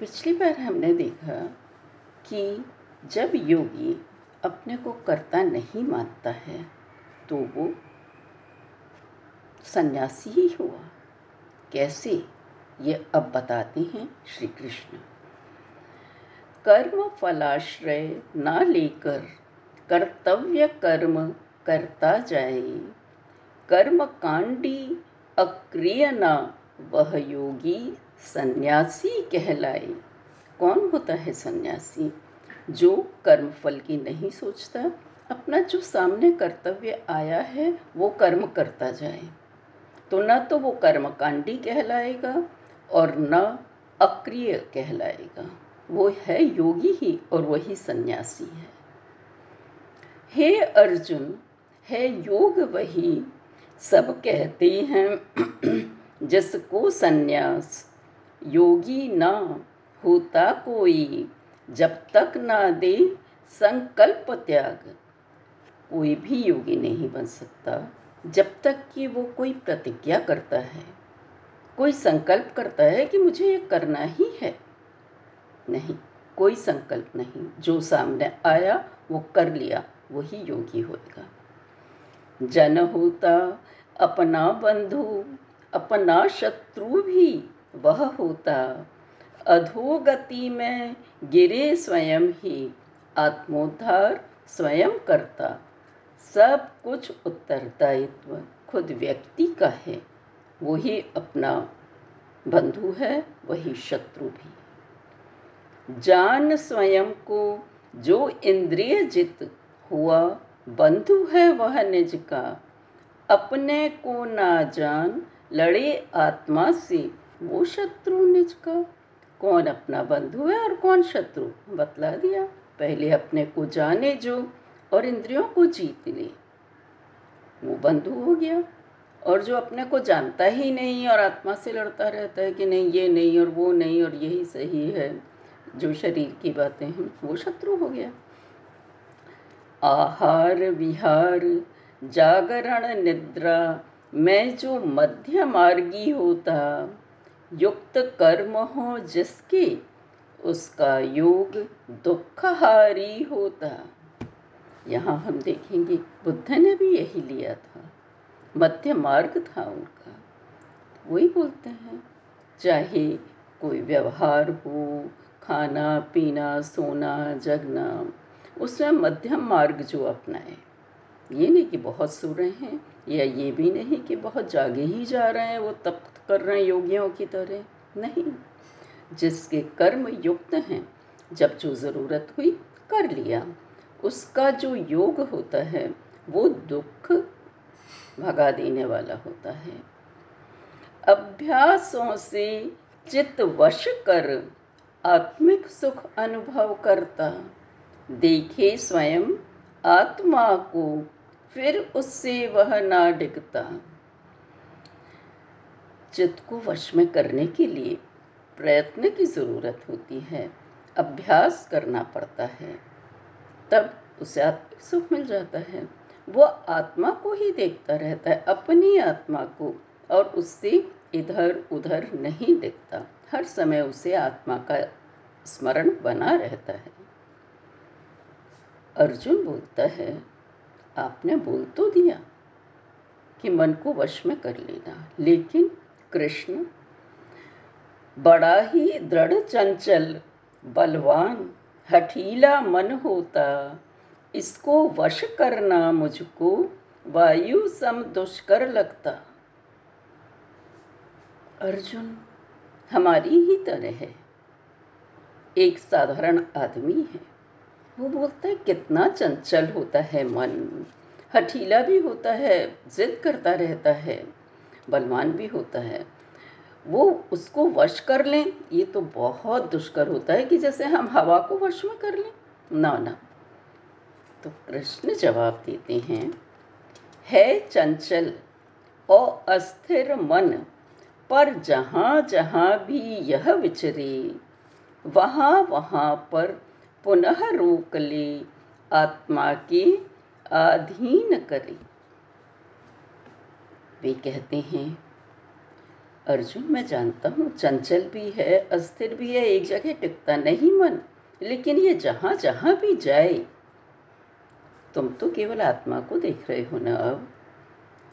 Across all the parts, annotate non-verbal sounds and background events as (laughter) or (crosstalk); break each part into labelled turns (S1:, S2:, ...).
S1: पिछली बार हमने देखा कि जब योगी अपने को कर्ता नहीं मानता है तो वो सन्यासी ही हुआ। कैसे? ये अब बताते हैं श्री कृष्ण कर्म फलाश्रय ना लेकर कर्तव्य कर्म करता जाए। कर्म कांडी अक्रिय ना, वह योगी सन्यासी कहलाए कौन होता है सन्यासी? जो कर्म फल की नहीं सोचता, अपना जो सामने कर्तव्य आया है, वो कर्म करता जाए। तो न तो वो कर्मकांडी कहलाएगा और न अक्रिय कहलाएगा। वो है योगी ही और वही सन्यासी है। हे अर्जुन, है योग वही। सब कहते हैं, (clears throat) जिसको सन्यास योगी ना होता कोई, जब तक ना दे संकल्प त्याग। कोई भी योगी नहीं बन सकता, जब तक कि वो कोई प्रतिज्ञा करता है। कोई संकल्प करता है कि मुझे ये करना ही है। नहीं, कोई संकल्प नहीं। जो सामने आया, वो कर लिया, वही योगी होगा जन होता, अपना बंधु, अपना शत्रु भी। वह होता। अधोगति में गिरे स्वयं ही, आत्मोद्धार स्वयं करता। सब कुछ उत्तरदायित्व खुद व्यक्ति का है। वही अपना बंधु है, वही शत्रु भी। जान स्वयं को जो इंद्रिय जित हुआ, बंधु है वह निज का। अपने को ना जान, लड़े आत्मा से वो शत्रु निज का। कौन अपना बंधु है और कौन शत्रु? बतला दिया। पहले अपने को जाने जो और इंद्रियों को जीत ले। वो बंधु हो गया और जो अपने को जानता ही नहीं और आत्मा से लड़ता रहता है कि नहीं, ये नहीं और वो नहीं और यही सही है, जो शरीर की बातें हैं, वो शत्रु हो गया। आहार विहार, जागरण निद्रा, में जो मध्य मार्गी होता युक्त कर्म हो जिसके, उसका योग दुखहारी होता। यहाँ हम देखेंगे, बुद्ध ने भी यही लिया था। मध्य मार्ग था उनका। वही बोलते हैं, चाहे कोई व्यवहार हो, खाना, पीना, सोना, जगना, उसमें मध्यम मार्ग जो अपनाए। ये नहीं कि बहुत सो रहे हैं, या ये भी नहीं कि बहुत जागे ही जा रहे हैं, वो तप कर रहे हैं योगियों की तरह। नहीं, जिसके कर्म युक्त हैं, जब जो ज़रूरत हुई, कर लिया। उसका जो योग होता है, वो दुख भगा देने वाला होता है। अभ्यासों से चित्त वश कर आत्मिक सुख अनुभव करता। देखे स्वयं आत्मा को फिर उससे वह ना डिगता। चित्त को वश में करने के लिए प्रयत्न की ज़रूरत होती है, अभ्यास करना पड़ता है। तब उसे आत्मिक सुख मिल जाता है। वो आत्मा को ही देखता रहता है, अपनी आत्मा को, और उससे इधर उधर नहीं देखता हर समय उसे आत्मा का स्मरण बना रहता है। अर्जुन बोलता है आपने बोल तो दिया कि मन को वश में कर लेना। लेकिन कृष्ण, बड़ा ही दृढ़ चंचल, बलवान, हठीला मन होता। इसको वश करना मुझको वायु सम दुष्कर लगता। अर्जुन, हमारी ही तरह है। एक साधारण आदमी है। वो बोलता है, कितना चंचल होता है मन। हठीला भी होता है, जिद करता रहता है, बलवान भी होता है। वो उसको वश कर लें, ये तो बहुत दुष्कर होता है कि जैसे हम हवा को वश में कर लें। ना ना। तो कृष्ण जवाब देते हैं, है चंचल और अस्थिर मन, पर जहाँ जहाँ भी यह विचरे, वहाँ वहाँ पर पुनः रोक ले, आत्मा के अधीन करे। वे कहते हैं, अर्जुन, मैं जानता हूँ चंचल भी है, अस्थिर भी है, एक जगह टिकता नहीं मन, लेकिन ये जहाँ जहाँ भी जाए। तुम तो केवल आत्मा को देख रहे हो ना अब।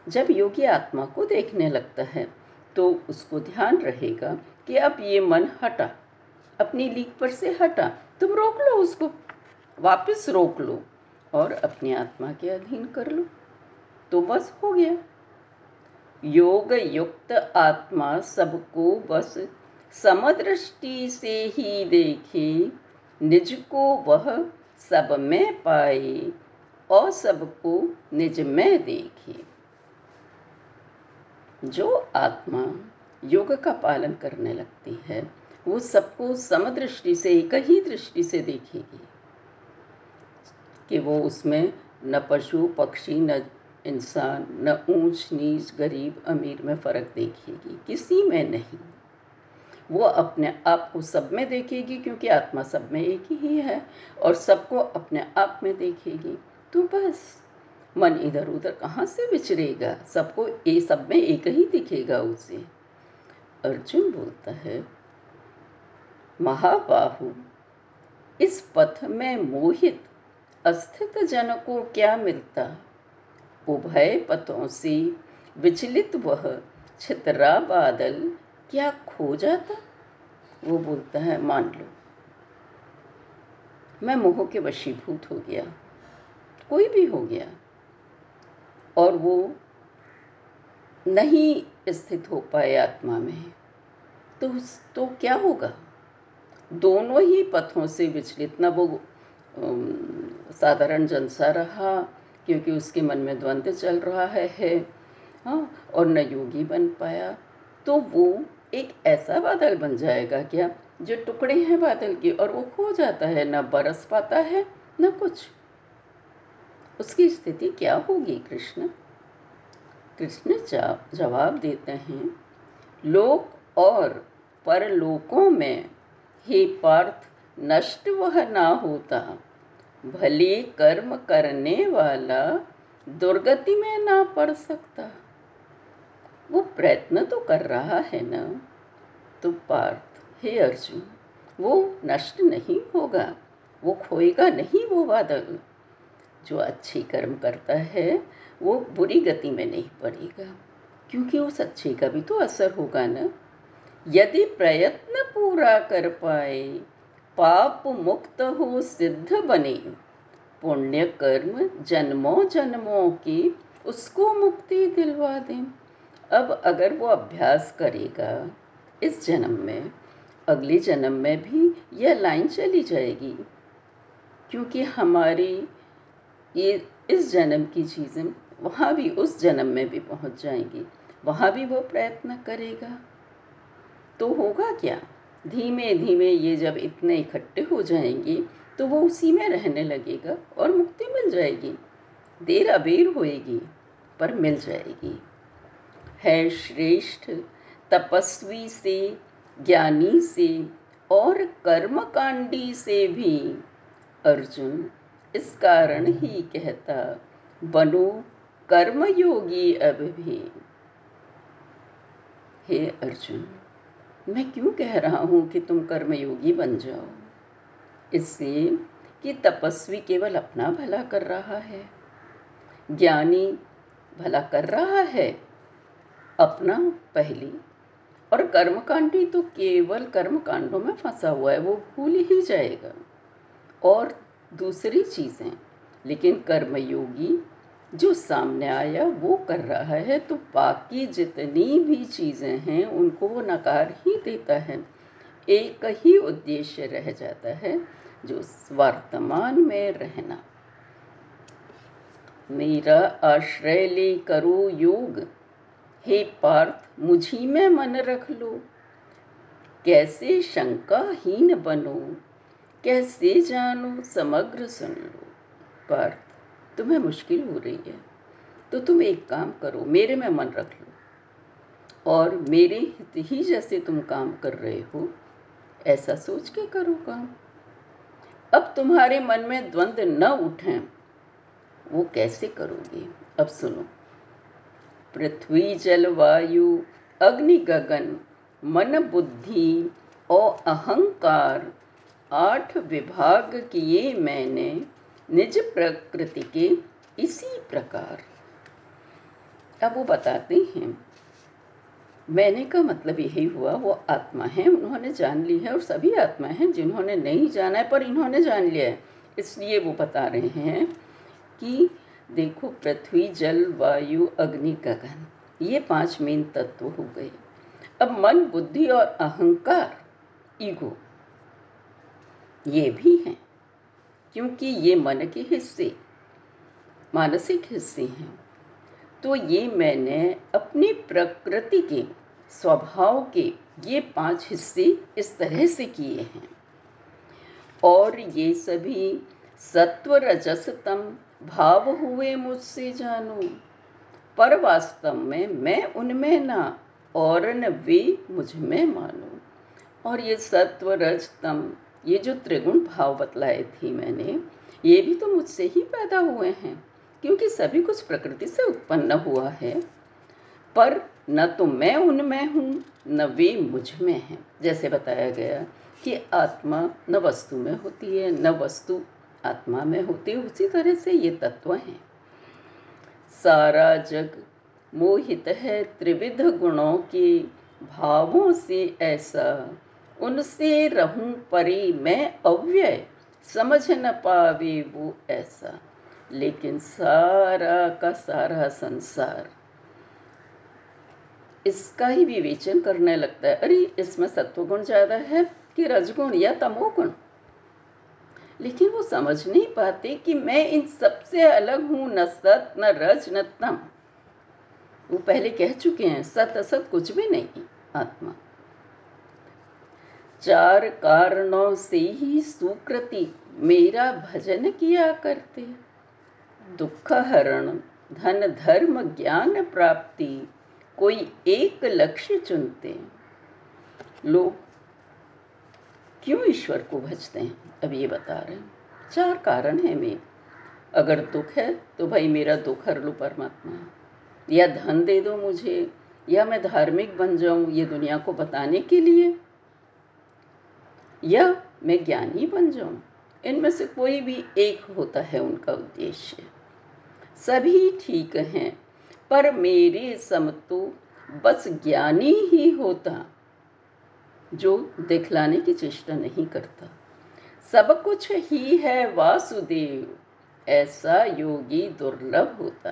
S1: जब योगी आत्मा को देखने लगता है तो उसको ध्यान रहेगा कि अब ये मन हटा। अपनी लीक पर से हटा। तुम रोक लो उसको। वापस रोक लो और अपनी आत्मा के अधीन कर लो। तो बस हो गया। योग युक्त आत्मा सबको बस समदृष्टि से ही देखे। निज को वह सब में पाए और सबको निज में देखे। जो आत्मा योग का पालन करने लगती है वो सबको समदृष्टि से, एक ही दृष्टि से देखेगी कि वो उसमें न पशु, पक्षी, न इंसान, न ऊंच, नीच, गरीब, अमीर में फ़र्क देखेगी। किसी में नहीं। वो अपने आप को सब में देखेगी, क्योंकि आत्मा सब में एक ही है, और सबको अपने आप में देखेगी। तो बस, मन इधर उधर कहाँ से विचरेगा सबको ये सब में एक ही दिखेगा उसे। अर्जुन बोलता है महाबाहु। इस पथ में मोहित, अस्थित जन को क्या मिलता? उभय पथों से विचलित वह छितरा बादल क्या खो जाता? वो बोलता है, मान लो, मैं मोह के वशीभूत हो गया, कोई भी हो गया, और वो नहीं स्थित हो पाए आत्मा में तो तो क्या होगा? दोनों ही पथों से विचलित। न वो साधारण जनसा रहा क्योंकि उसके मन में द्वंद्व चल रहा है, है हाँ और न योगी बन पाया। तो वो एक ऐसा बादल बन जाएगा क्या जो टुकड़े हैं बादल के और वो खो जाता है न बरस पाता है न कुछ। उसकी स्थिति क्या होगी कृष्ण? कृष्ण जवाब देते हैं लोक और परलोकों में हे पार्थ नष्ट वह ना होता। भले कर्म करने वाला दुर्गति में ना पड़ सकता। वो प्रयत्न तो कर रहा है ना। तो पार्थ, हे अर्जुन, वो नष्ट नहीं होगा, वो खोएगा नहीं वो बादल। जो अच्छी कर्म करता है, वो बुरी गति में नहीं पड़ेगा, क्योंकि उस अच्छे का भी तो असर होगा ना। यदि प्रयत्न पूरा कर पाए, पाप मुक्त हो सिद्ध बने। पुण्य कर्म जन्मों जन्मों की उसको मुक्ति दिलवा दें। अब अगर वो अभ्यास करेगा, इस जन्म में, अगले जन्म में भी यह लाइन चली जाएगी। क्योंकि हमारी ये, इस जन्म की चीज़ें, वहाँ भी उस जन्म में भी पहुँच जाएँगी। वहाँ भी वो प्रयत्न करेगा। तो होगा क्या? धीमे धीमे ये जब इतने इकट्ठे हो जाएँगे तो वो उसी में रहने लगेगा और मुक्ति मिल जाएगी। देर अबेर होएगी, पर मिल जाएगी। है श्रेष्ठ तपस्वी से, ज्ञानी से और कर्मकांडी से भी। अर्जुन इस कारण ही कहता, बनो कर्मयोगी अब भी। हे अर्जुन। मैं क्यों कह रहा हूँ कि तुम कर्मयोगी बन जाओ? इससे कि तपस्वी केवल अपना भला कर रहा है। ज्ञानी भला कर रहा है। अपना पहली। और कर्मकांडी तो केवल कर्मकांडों में फंसा हुआ है, वो भूल ही जाएगा। और दूसरी चीज़ें, लेकिन कर्मयोगी जो सामने आया, वो कर रहा है तो बाकी जितनी भी चीज़ें हैं, उनको वो नकार ही देता है। एक ही उद्देश्य रह जाता है, जो वर्तमान में रहना। मेरा आश्रय ले करो योग। हे पार्थ, मुझी में मन रख लो। कैसे शंकाहीन बनो, कैसे जानो, समग्र सुन लो। पार्थ तुम्हें मुश्किल हो रही है। तो तुम एक काम करो, मेरे में मन रख लो। और मेरे हित ही जैसे तुम काम कर रहे हो, ऐसा सोच के करो काम। अब तुम्हारे मन में द्वंद्व न उठें, वो कैसे करोगे? अब सुनो। पृथ्वी जल वायु अग्नि, गगन, मन, बुद्धि और अहंकार आठ विभाग किए मैंने निज प्रकृति के इसी प्रकार। अब वो बताते हैं। मैंने का मतलब यही हुआ, वो आत्मा है, उन्होंने जान ली है और सभी आत्मा हैं जिन्होंने नहीं जाना है, पर इन्होंने जान लिया है। इसलिए वो बता रहे हैं कि देखो, पृथ्वी, जल, वायु, अग्नि, गगन, ये पाँच मेन तत्व हो गए। अब मन, बुद्धि और अहंकार, ईगो, ये भी हैं। क्योंकि ये मन के हिस्से, मानसिक हिस्से हैं। तो ये मैंने अपनी प्रकृति के, स्वभाव के ये पाँच हिस्से इस तरह से किए हैं। और ये सभी सत्व रजसतम भाव हुए मुझसे जानो। पर वास्तव में मैं उनमें ना, और न वे मुझमें मानो। और ये सत्व रजतम ये जो त्रिगुण भाव बतलाए थी मैंने, ये भी तो मुझसे ही पैदा हुए हैं, क्योंकि सभी कुछ प्रकृति से उत्पन्न हुआ है। पर न तो मैं उनमें हूँ, न वे मुझमें हैं। जैसे बताया गया कि आत्मा न वस्तु में होती है, न वस्तु आत्मा में होती है, उसी तरह से ये तत्व हैं। सारा जग मोहित है त्रिविध गुणों के भावों से ऐसा उनसे रहूँ परी मैं अव्यय, समझ न पावे वो ऐसा। लेकिन सारा का सारा संसार। इसका ही विवेचन करने लगता है। अरे, इसमें सत्वगुण ज़्यादा है कि रजगुण या तमोगुण? लेकिन वो समझ नहीं पाते कि मैं इन सबसे अलग हूँ, न सत, न रज, न तम। वो पहले कह चुके हैं, सत असत कुछ भी नहीं, आत्मा। चार कारणों से ही सुकृति मेरा भजन किया करते। दुख हरण धन धर्म ज्ञान प्राप्ति, कोई एक लक्ष्य चुनते। लोग क्यों ईश्वर को भजते हैं? अब ये बता रहे हैं। चार कारण है मेरे। अगर दुख है तो भाई मेरा दुख हर लो परमात्मा या धन दे दो मुझे, या मैं धार्मिक बन जाऊँ ये दुनिया को बताने के लिए। या मैं ज्ञानी बन जाऊँ। इनमें से कोई भी एक होता है उनका उद्देश्य। सभी ठीक हैं, पर मेरे समतु बस ज्ञानी ही होता, जो दिखलाने की चेष्टा नहीं करता। सब कुछ ही है वासुदेव, ऐसा योगी दुर्लभ होता,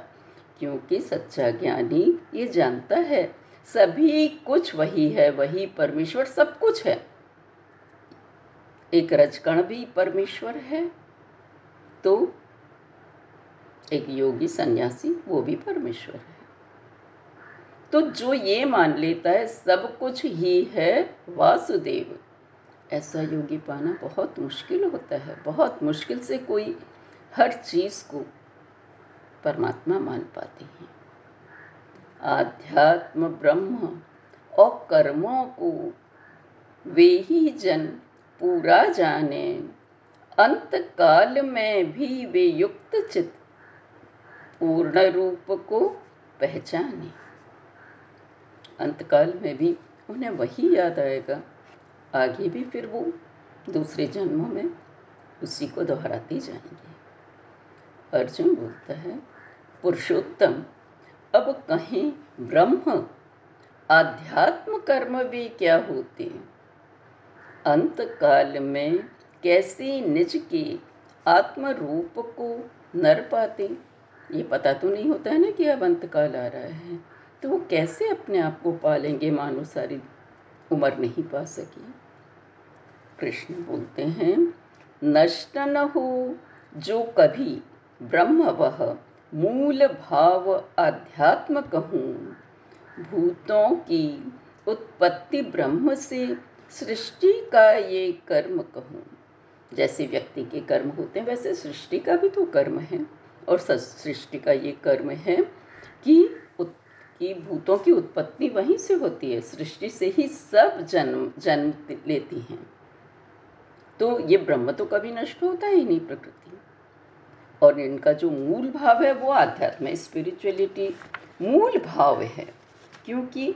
S1: क्योंकि सच्चा ज्ञानी ये जानता है, सभी कुछ वही है, वही परमेश्वर सब कुछ है। एक रजकण भी परमेश्वर है तो एक योगी सन्यासी, वो भी परमेश्वर है। तो जो ये मान लेता है, सब कुछ ही है वासुदेव। ऐसा योगी पाना बहुत मुश्किल होता है। बहुत मुश्किल से कोई हर चीज़ को परमात्मा मान पाते हैं। आध्यात्म ब्रह्म और कर्मों को वे ही जन पूरा जाने। अंत काल में भी वे युक्त चित्त पूर्ण रूप को पहचाने। अंतकाल में भी उन्हें वही याद आएगा। आगे भी फिर वो दूसरे जन्मों में उसी को दोहराती जाएँगे। अर्जुन बोलता है, पुरुषोत्तम, अब कहीं ब्रह्म, आध्यात्म कर्म भी क्या होते अंत काल में कैसे निज के आत्म रूप को नर पाते? ये पता तो नहीं होता है ना कि अब अंत काल आ रहा है। तो वो कैसे अपने आप को पालेंगे मानो सारी उम्र नहीं पा सकी? कृष्ण बोलते हैं, नष्ट न हो जो कभी ब्रह्म वह मूल भाव अध्यात्म कहूँ, भूतों की उत्पत्ति ब्रह्म से सृष्टि का ये कर्म कहूँ। जैसे व्यक्ति के कर्म होते हैं, वैसे सृष्टि का भी तो कर्म है। और सृष्टि का ये कर्म है कि कि भूतों की उत्पत्ति वहीं से होती है। सृष्टि से ही सब जन्म जन्म लेती हैं। तो ये ब्रह्म तो कभी नष्ट होता ही नहीं प्रकृति। और इनका जो मूल भाव है, वो आध्यात्म स्पिरिचुअलिटी मूल भाव है, क्योंकि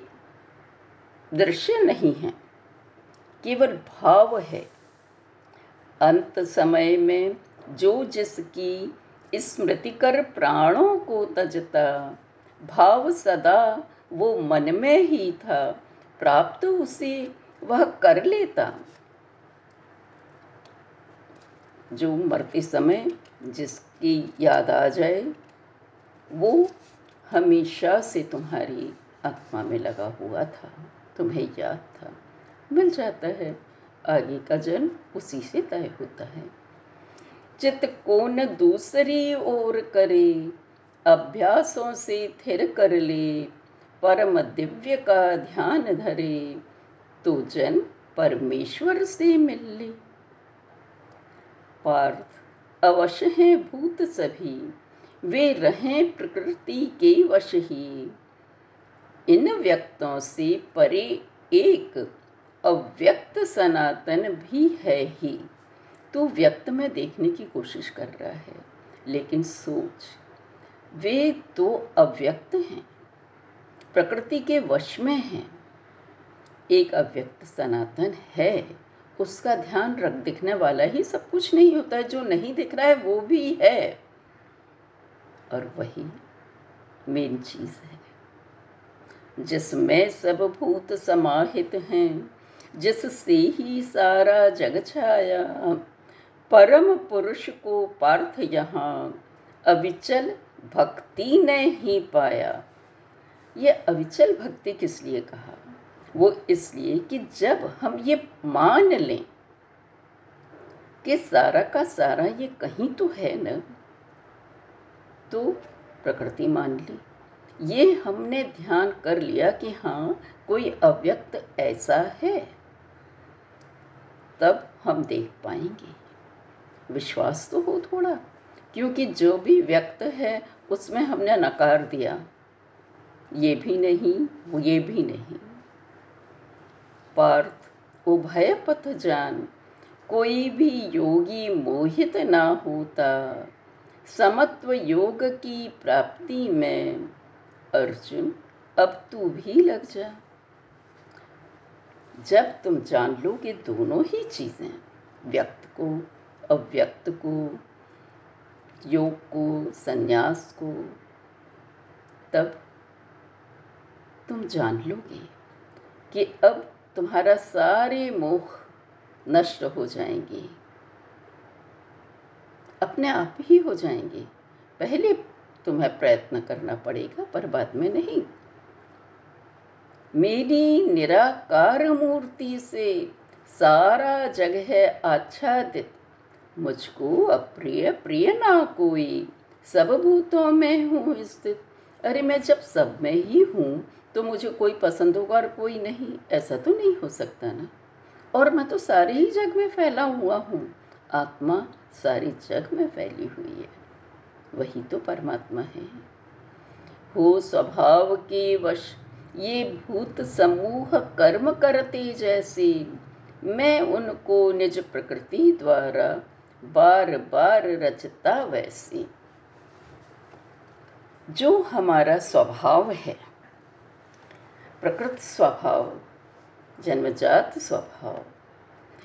S1: दृश्य नहीं है। केवल भाव है। अंत समय में जो जिसकी स्मृति कर प्राणों को तजता, भाव सदा वो मन में ही था, प्राप्त उसे वह कर लेता। जो मरते समय जिसकी याद आ जाए, वो हमेशा से तुम्हारी आत्मा में लगा हुआ था, तुम्हें याद था। मिल जाता है। आगे का जन्म उसी से तय होता है। चित को न दूसरी ओर करे, अभ्यासों से थिर कर ले, परम दिव्य का ध्यान धरे तो जन परमेश्वर से मिल ले। पार्थ, अवश्य हैं भूत सभी, वे रहें प्रकृति के वश ही। इन व्यक्तों से परे एक अव्यक्त सनातन भी है ही। तू व्यक्त में देखने की कोशिश कर रहा है, लेकिन सोच। वे तो अव्यक्त हैं, प्रकृति के वश में हैं। एक अव्यक्त सनातन है, उसका ध्यान रख दिखने वाला ही सब कुछ नहीं होता है जो नहीं दिख रहा है वो भी है। और वही मेन चीज़ है, जिसमें सब भूत समाहित हैं। जिससे ही सारा जग छाया। परम पुरुष को पार्थ यहाँ, अविचल भक्ति ने ही पाया। ये अविचल भक्ति किस लिए कहा? वो इसलिए कि जब हम ये मान लें कि सारा का सारा ये कहीं तो है न तो प्रकृति मान ली। ये हमने ध्यान कर लिया कि हाँ कोई अव्यक्त ऐसा है। तब हम देख पाएँगे। विश्वास तो हो थोड़ा, क्योंकि जो भी व्यक्त है, उसमें हमने नकार दिया। ये भी नहीं, ये भी नहीं। पार्थ, उभय पथ जान, कोई भी योगी मोहित ना होता। समत्व योग की प्राप्ति में, अर्जुन, अब तू भी लग जा। जब तुम जान लो कि दोनों ही चीज़ें, व्यक्त को, अव्यक्त को, योग को, संन्यास को, तब तुम जान लोगे कि अब तुम्हारा सारे मोह नष्ट हो जाएँगे। अपने आप ही हो जाएँगे। पहले तुम्हें प्रयत्न करना पड़ेगा, पर बाद में नहीं। मेरी निराकार मूर्ति से सारा जग है आच्छादित। मुझको अप्रिय, प्रिय ना कोई। सब भूतों में हूँ स्थित। अरे मैं जब सब में ही हूँ तो मुझे कोई पसंद होगा और कोई नहीं। ऐसा तो नहीं हो सकता ना। और मैं तो सारे ही जग में फैला हुआ हूँ। आत्मा सारी जग में फैली हुई है। वही तो परमात्मा है। हो स्वभाव के वश ये भूत समूह कर्म करते जैसे। मैं उनको निज प्रकृति द्वारा बार बार रचता वैसे। जो हमारा स्वभाव है, प्रकृत स्वभाव, जन्मजात स्वभाव,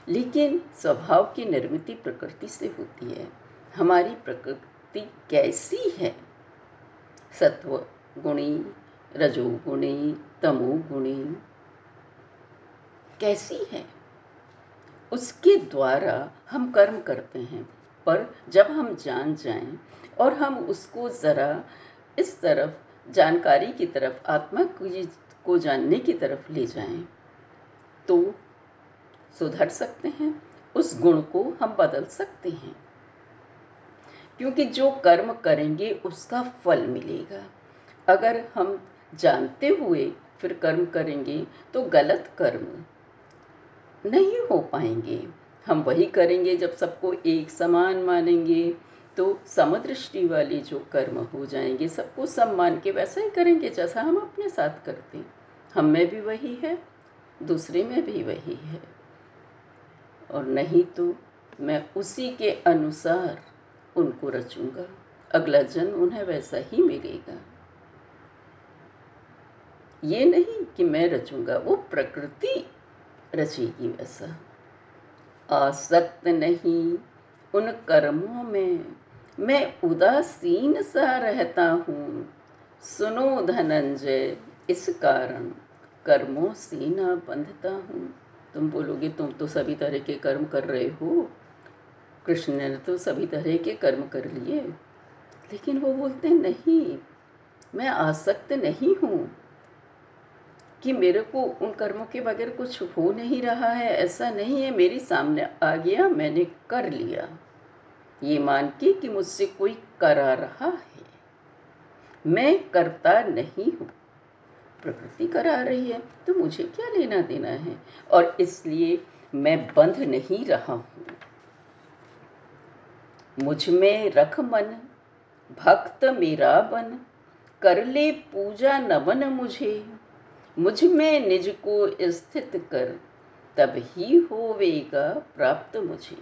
S1: लेकिन स्वभाव की निर्मित प्रकृति से होती है। हमारी प्रकृति कैसी है? सत्व, गुणी रजोगुणी तमोगुणी कैसी है? उसके द्वारा हम कर्म करते हैं, पर जब हम जान जाएँ और हम उसको ज़रा इस तरफ़, जानकारी की तरफ़, आत्मा की जानने की तरफ़ ले जाएँ तो सुधर सकते हैं, उस गुण को हम बदल सकते हैं। क्योंकि जो कर्म करेंगे, उसका फल मिलेगा। अगर हम जानते हुए फिर कर्म करेंगे तो गलत कर्म नहीं हो पाएँगे। हम वही करेंगे जब सबको एक समान मानेंगे। तो समदृष्टि वाले जो कर्म हो जाएँगे, सबको सम्मान के वैसा ही करेंगे जैसा हम अपने साथ करते हैं। हम में भी वही है, दूसरे में भी वही है। और नहीं तो मैं उसी के अनुसार उनको रचूँगा। अगला जन्म उन्हें वैसा ही मिलेगा। ये नहीं कि मैं रचूँगा, वो प्रकृति रचेगी वैसा आसक्त नहीं उन कर्मों में, मैं उदासीन सा रहता हूँ। सुनो धनंजय, इस कारण कर्मों से न बंधता हूँ। तुम बोलोगे, तुम तो सभी तरह के कर्म कर रहे हो। कृष्ण ने तो सभी तरह के कर्म कर लिए। लेकिन वो बोलते, नहीं, मैं आसक्त नहीं हूँ। कि मेरे को उन कर्मों के बगैर कुछ हो नहीं रहा है, ऐसा नहीं है, मेरे सामने आ गया, मैंने कर लिया। ये मान के कि मुझसे कोई करा रहा है। मैं करता नहीं हूँ। प्रकृति करा रही है तो मुझे क्या लेना देना है? और इसलिए मैं बंध नहीं रहा हूँ। मुझमें रख मन, भक्त मेरा बन, कर ले पूजा नमन मुझे। मुझमें निज को स्थित कर, तब ही होवेगा प्राप्त मुझे।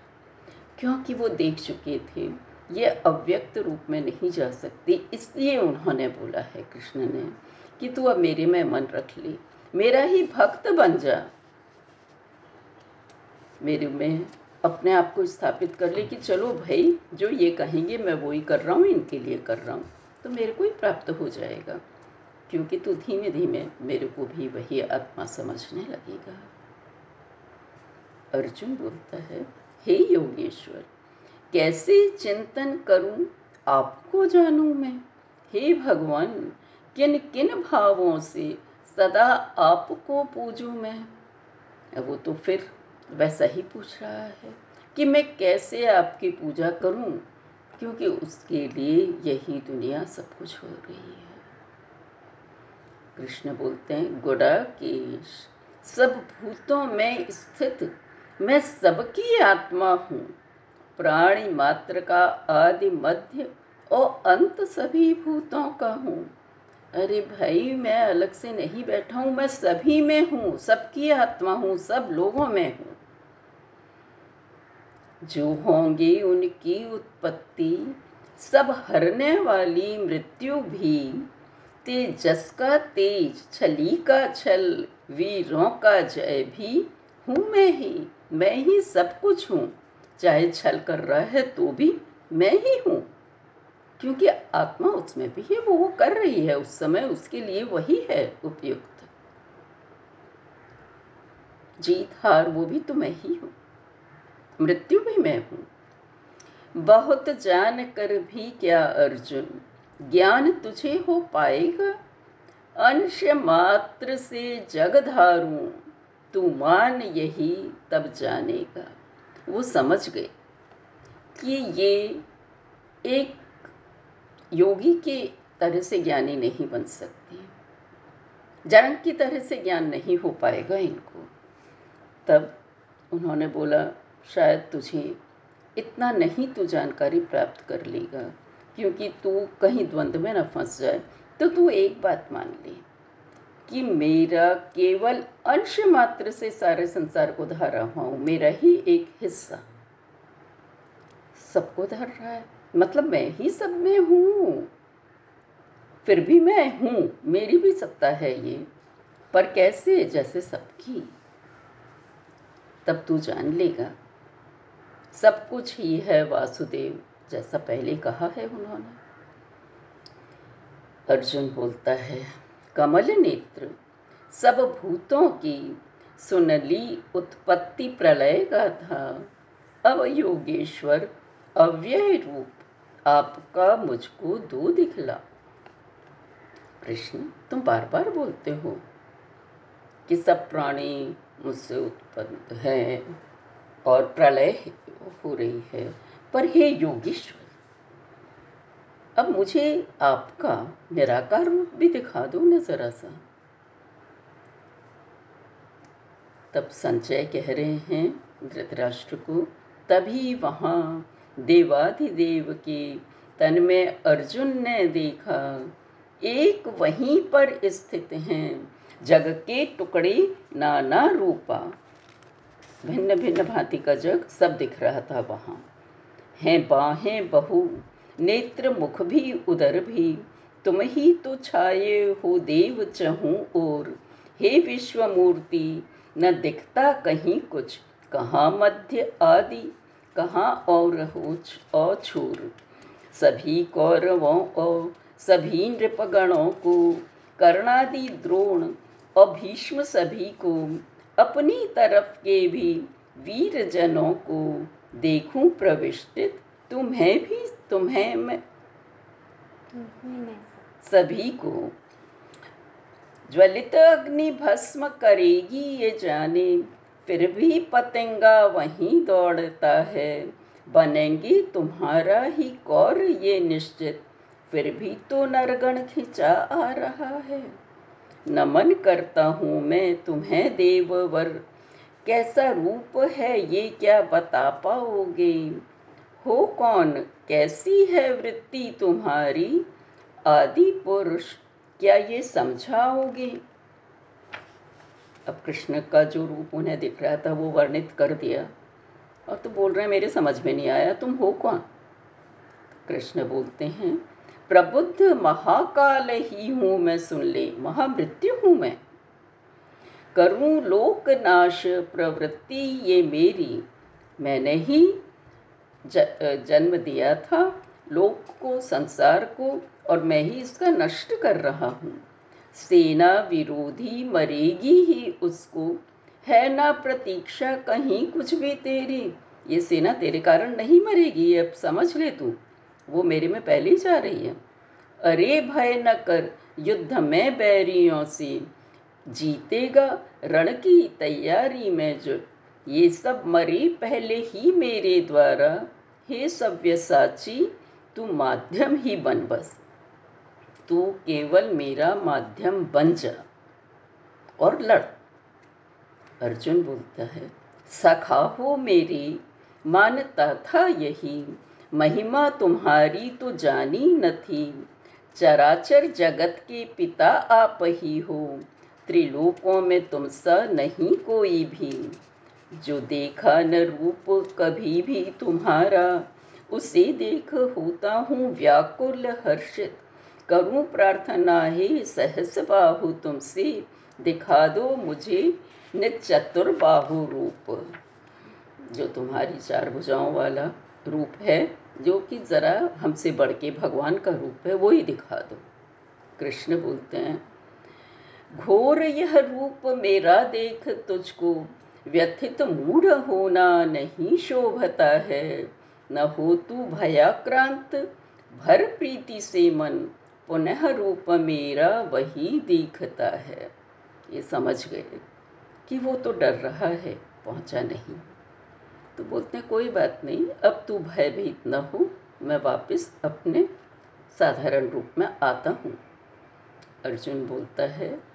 S1: क्योंकि वो देख चुके थे, ये अव्यक्त रूप में नहीं जा सकती, इसलिए उन्होंने बोला है कृष्ण ने कि तू अब मेरे में मन रख ले, मेरा ही भक्त बन जा। मेरे में अपने आप को स्थापित कर ले कि चलो भाई, जो ये कहेंगे, मैं वो ही कर रहा हूँ, इनके लिए कर रहा हूँ। तो मेरे को ही प्राप्त हो जाएगा। क्योंकि तू धीमे धीमे मेरे को भी वही आत्मा समझने लगेगा। अर्जुन बोलता है, हे योगेश्वर, कैसे चिंतन करूँ आपको जानूं मैं? हे भगवान, किन किन भावों से सदा आपको पूजूं मैं? वो तो फिर वैसा ही पूछ रहा है कि मैं कैसे आपकी पूजा करूँ? क्योंकि उसके लिए यही दुनिया सब कुछ हो रही है। कृष्ण बोलते हैं गुड़ा केश सब भूतों में स्थित, मैं सबकी आत्मा हूँ। प्राणी मात्र का आदि मध्य और अंत सभी भूतों का हूँ। अरे भाई, मैं अलग से नहीं बैठा हूँ, मैं सभी में हूँ, सबकी आत्मा हूँ, सब लोगों में हूँ। जो होंगे उनकी उत्पत्ति, सब हरने वाली मृत्यु भी तेजस का तेज छली का छल, वीरों का जय भी हूँ मैं ही मैं ही सब कुछ हूँ। चाहे छल कर रहा है तो भी मैं ही हूँ। क्योंकि आत्मा उसमें भी है वो वो कर रही है, उस समय उसके लिए वही है उपयुक्त। जीत, हार, वो भी तो मैं ही हूँ। मृत्यु भी मैं हूँ। बहुत जान कर भी क्या अर्जुन ज्ञान तुझे हो पाएगा। अंश मात्र से जग धारू, तू मान यही तब जानेगा। वो समझ गए कि ये एक योगी के तरह से ज्ञानी नहीं बन सकते। जरंग की तरह से ज्ञान नहीं हो पाएगा इनको। तब उन्होंने बोला, शायद तुझे इतना नहीं तू जानकारी प्राप्त कर लेगा। क्योंकि तू कहीं द्वंद्व में न फंस जाए तो तू एक बात मान ले कि मेरा केवल अंश मात्र से सारे संसार को धर रहा हूँ, मेरा ही एक हिस्सा। सबको धर रहा है? मतलब मैं ही सब में हूँ। फिर भी मैं हूँ, मेरी भी सत्ता है ये, पर कैसे? जैसे सबकी। तब तू जान लेगा। सब कुछ ही है वासुदेव। जैसा पहले कहा है उन्होंने। अर्जुन बोलता है, कमल नेत्र, सब भूतों की सुनली उत्पत्ति प्रलय का था। अब योगेश्वर, अव्यय रूप आपका मुझको दो दिखला। कृष्ण, तुम बार बार बोलते हो कि सब प्राणी मुझसे उत्पन्न हैं और प्रलय हो रही है। पर हे योगेश्वर, अब मुझे आपका निराकार रूप भी दिखा दो न जरा सा तब संचय कह रहे हैं धृतराष्ट्र को, तभी वहाँ देवाधिदेव के तन में अर्जुन ने देखा, एक वहीं पर स्थित हैं जग के टुकड़े नाना रूपा। भिन्न भिन्न भांति का जग सब दिख रहा था वहाँ। हैं बाहें बहु, नेत्र मुख भी उदर भी। तुम ही तो छाये हो देव चहूँ और हे विश्व मूर्ति न दिखता कहीं कुछ। कहाँ मध्य आदि, कहाँ और होच और सभी कौरवों और सभी नृपगणों को कर्णादि द्रोण और भीष्म सभी को, अपनी तरफ़ के भी वीर जनों को देखूँ प्रविष्टित, तुम्हें भी, तुम्हें मैं सभी को। ज्वलित अग्नि भस्म करेगी ये जाने, फिर भी पतंगा वहीं दौड़ता है। बनेंगे तुम्हारा ही कौर ये निश्चित, फिर भी तो नरगण खिंचा आ रहा है। नमन करता हूँ मैं तुम्हें देववर कैसा रूप है ये क्या बता पाओगे? हो कौन? कैसी है वृत्ति तुम्हारी? आदि पुरुष, क्या ये समझाओगे? अब कृष्ण का जो रूप उन्हें दिख रहा था, वो वर्णित कर दिया। और तो बोल रहे हैं, मेरे समझ में नहीं आया, तुम हो कौन? कृष्ण बोलते हैं, प्रबुद्ध महाकाल ही हूँ मैं, सुन ले, महामृत्यु हूँ मैं। करूँ लोकनाश प्रवृत्ति ये मेरी। मैंने ही ज, जन्म दिया था लोक को संसार को और मैं ही इसका नष्ट कर रहा हूँ। सेना विरोधी मरेगी ही उसको। है ना प्रतीक्षा कहीं कुछ भी तेरी। ये सेना तेरे कारण नहीं मरेगी अब समझ ले तू। वो मेरे में पहले ही जा रही है। अरे भय न कर युद्ध में बैरियों से। जीतेगा रण की तैयारी में जो, ये सब मरे पहले ही मेरे द्वारा। हे सव्य साची, तू माध्यम ही बन बस। तू केवल मेरा माध्यम बन जा। और लड़। अर्जुन बोलता है, सखा हो मेरी, मानता था यही, महिमा तुम्हारी तो जानी न थी। चराचर जगत के पिता आप ही हो। त्रिलोकों में तुम सा नहीं कोई भी जो देखा न रूप कभी भी तुम्हारा, उसे देख होता हूँ व्याकुल हर्षित करूँ प्रार्थना हे सहस बाहु तुमसे, दिखा दो मुझे निचतुर बाहु रूप। जो तुम्हारी चार भुजाओं वाला रूप है, जो कि ज़रा हमसे बढ़ के भगवान का रूप है, वो ही दिखा दो। कृष्ण बोलते हैं घोर यह रूप मेरा देख तुझको, व्यथित मूढ़ होना नहीं शोभता है। न हो तू भयाक्रांत, भर प्रीति से मन, पुनः रूप मेरा वही दिखता है। ये समझ गए कि वो तो डर रहा है, पहुँचा नहीं। तो बोलते कोई बात नहीं, अब तू भयभीत न हो, मैं वापस अपने साधारण रूप में आता हूँ। अर्जुन बोलता है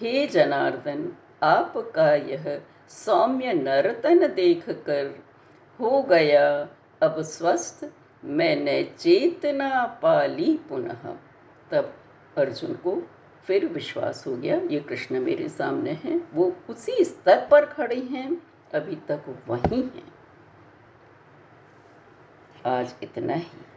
S1: हे जनार्दन, आपका यह सौम्य नर्तन देख कर हो गया। अब स्वस्थ, मैंने चेतना पाली पुनः। तब अर्जुन को फिर विश्वास हो गया, ये कृष्ण मेरे सामने हैं, वो उसी स्तर पर खड़े हैं, अभी तक वहीं हैं। आज इतना ही।